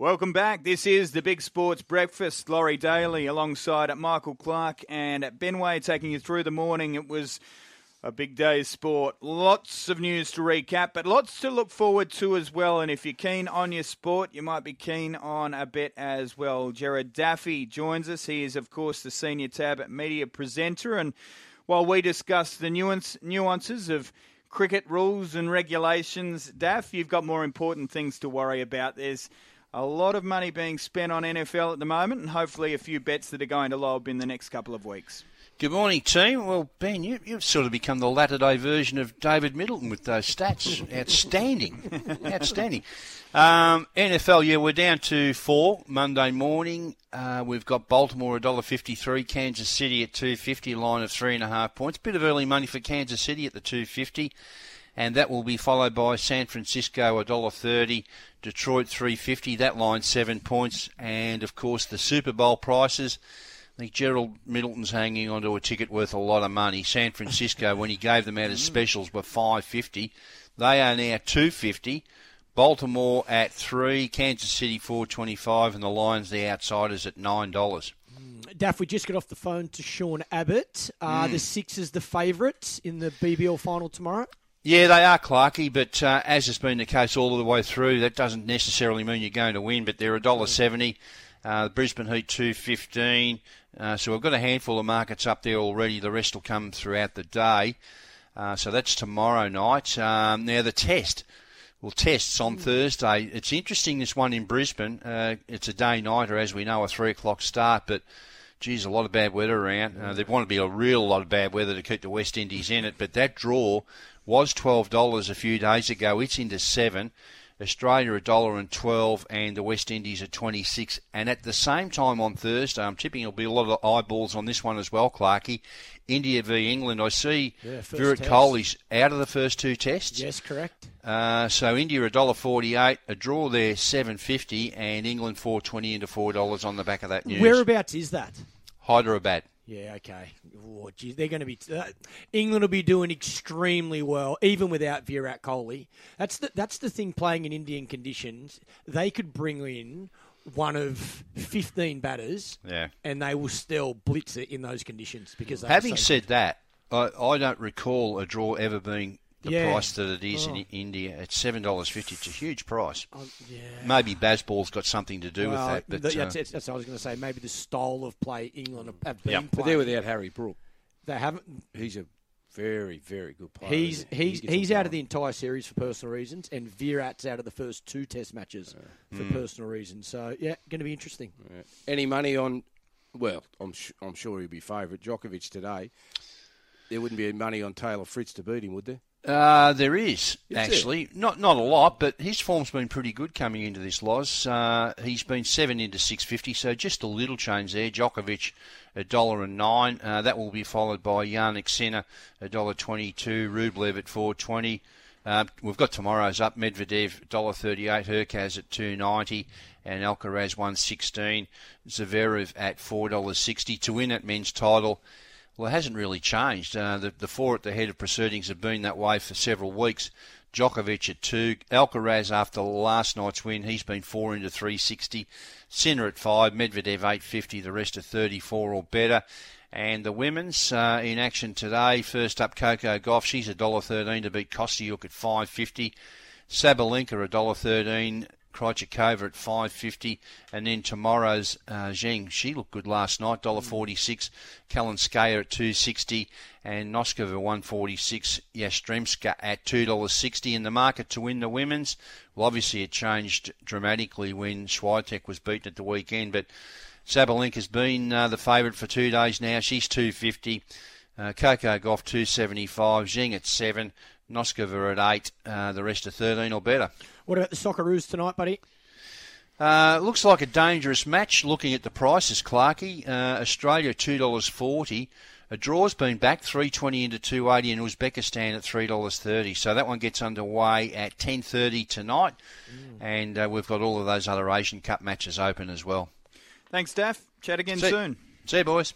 Welcome back. This is the Big Sports Breakfast. Laurie Daley alongside Michael Clarke and Benway taking you through the morning. It was a big day's sport. Lots of news to recap, but lots to look forward to as well. And if you're keen on your sport, you might be keen on a bet as well. Gerard Daffy joins us. He is, of course, the senior TAB at media presenter. And while we discuss the nuance, nuances of cricket rules and regulations, Daff, you've got more important things to worry about. There's a lot of money being spent on NFL at the moment, and hopefully a few bets that are going to lob in the next couple of weeks. Good morning, team. Well, Ben, you, have sort of become the latter day version of David Middleton with those stats. Outstanding. Outstanding. Um, NFL, yeah, we're down to four Monday morning. Uh, we've got Baltimore $1.53, Kansas City at 250, a line of three and a half points. Bit of early money for Kansas City at the 250 and that will be followed by San Francisco $1.30, Detroit 350, that line seven points, and of course the Super Bowl prices. I think Gerald Middleton's hanging onto a ticket worth a lot of money. San Francisco, when he gave them out as specials, were 550. They are now 250. Baltimore at three, Kansas City 425, and the Lions the outsiders at nine dollars. Daff, we just got off the phone to Sean Abbott. Uh, mm. The Sixers the favourites in the BBL final tomorrow? Yeah, they are Clarky, but uh, as has been the case all the way through, that doesn't necessarily mean you're going to win. But they're a dollar seventy. Uh, Brisbane Heat two fifteen. Uh, so we've got a handful of markets up there already. The rest will come throughout the day. Uh, so that's tomorrow night. Um, now the test. Well, tests on Thursday. It's interesting this one in Brisbane. Uh, it's a day nighter, as we know, a three o'clock start, but geez, a lot of bad weather around. Uh, there want to be a real lot of bad weather to keep the West Indies in it, but that draw was $12 a few days ago. It's into 7 Australia a dollar and twelve, and the West Indies at twenty six. And at the same time on Thursday, I'm tipping there'll be a lot of eyeballs on this one as well, Clarkey. India v England. I see yeah, Virat Kohli's out of the first two tests. Yes, correct. Uh, so India a dollar forty eight, a draw there seven fifty, and England four twenty into four dollars on the back of that news. Whereabouts is that? Hyderabad. Yeah, okay. Oh, geez, they're going to be uh, England will be doing extremely well, even without Virat Kohli. That's the that's the thing. Playing in Indian conditions, they could bring in one of fifteen batters, yeah, and they will still blitz it in those conditions. Because having so said good. that, I, I don't recall a draw ever being the yeah. price that it is oh. in India. It's seven dollars fifty. It's a huge price. Oh, yeah. Maybe Bazball's got something to do well, with that. But the, that's, uh, that's, what I was going to say. Maybe the style of play England have been. Yep. But they're without Harry Brook. They haven't. He's a very, very good player. He's he's he he's out of the entire series for personal reasons, and Virat's out of the first two Test matches uh, for mm. personal reasons. So yeah, going to be interesting. Yeah. Any money on? Well, I'm sh- I'm sure he'll be favourite. Djokovic today. There wouldn't be money on Taylor Fritz to beat him, would there? Uh, there is actually not not a lot, but his form's been pretty good coming into this loss. Uh, he's been seven into six fifty, so just a little change there. Djokovic a dollar and nine. Uh, that will be followed by Jannik Sinner a dollar twenty two. Rublev at four twenty. Uh, we've got tomorrow's up. Medvedev dollar thirty eight. Hurkacz at two ninety, and Alcaraz one sixteen. Zverev at four dollars sixty to win that men's title. Well, it hasn't really changed. Uh, the, the four at the head of proceedings have been that way for several weeks. Djokovic at two. Alcaraz after last night's win, he's been four into 360. Sinner at five. Medvedev 850. The rest are 34 or better. And the women's uh, in action today. First up, Coco Gauff. She's $1.13 to beat Kostiuk at 550. Sabalenka $1.13 Krejcikova at 550, and then tomorrow's uh, Zheng. She looked good last night, dollar forty-six. Kalinskaya at 260, and Noskova 146. Yastremska at two dollars sixty. In the market to win the women's, well, obviously it changed dramatically when Swiatek was beaten at the weekend, but Sabalenka has been uh, the favourite for two days now. She's 250. Uh, Coco Gauff 275. Zheng at seven. Noskova at eight. Uh, the rest are 13 or better. What about the Socceroos tonight, buddy? Uh, looks like a dangerous match looking at the prices, Clarkey. Uh, Australia $2.40. A draw's been back 320 into 280 and Uzbekistan at $3.30. So that one gets underway at 10.30 tonight. Mm. And uh, we've got all of those other Asian Cup matches open as well. Thanks, Daff. Chat again See, soon. See you, boys.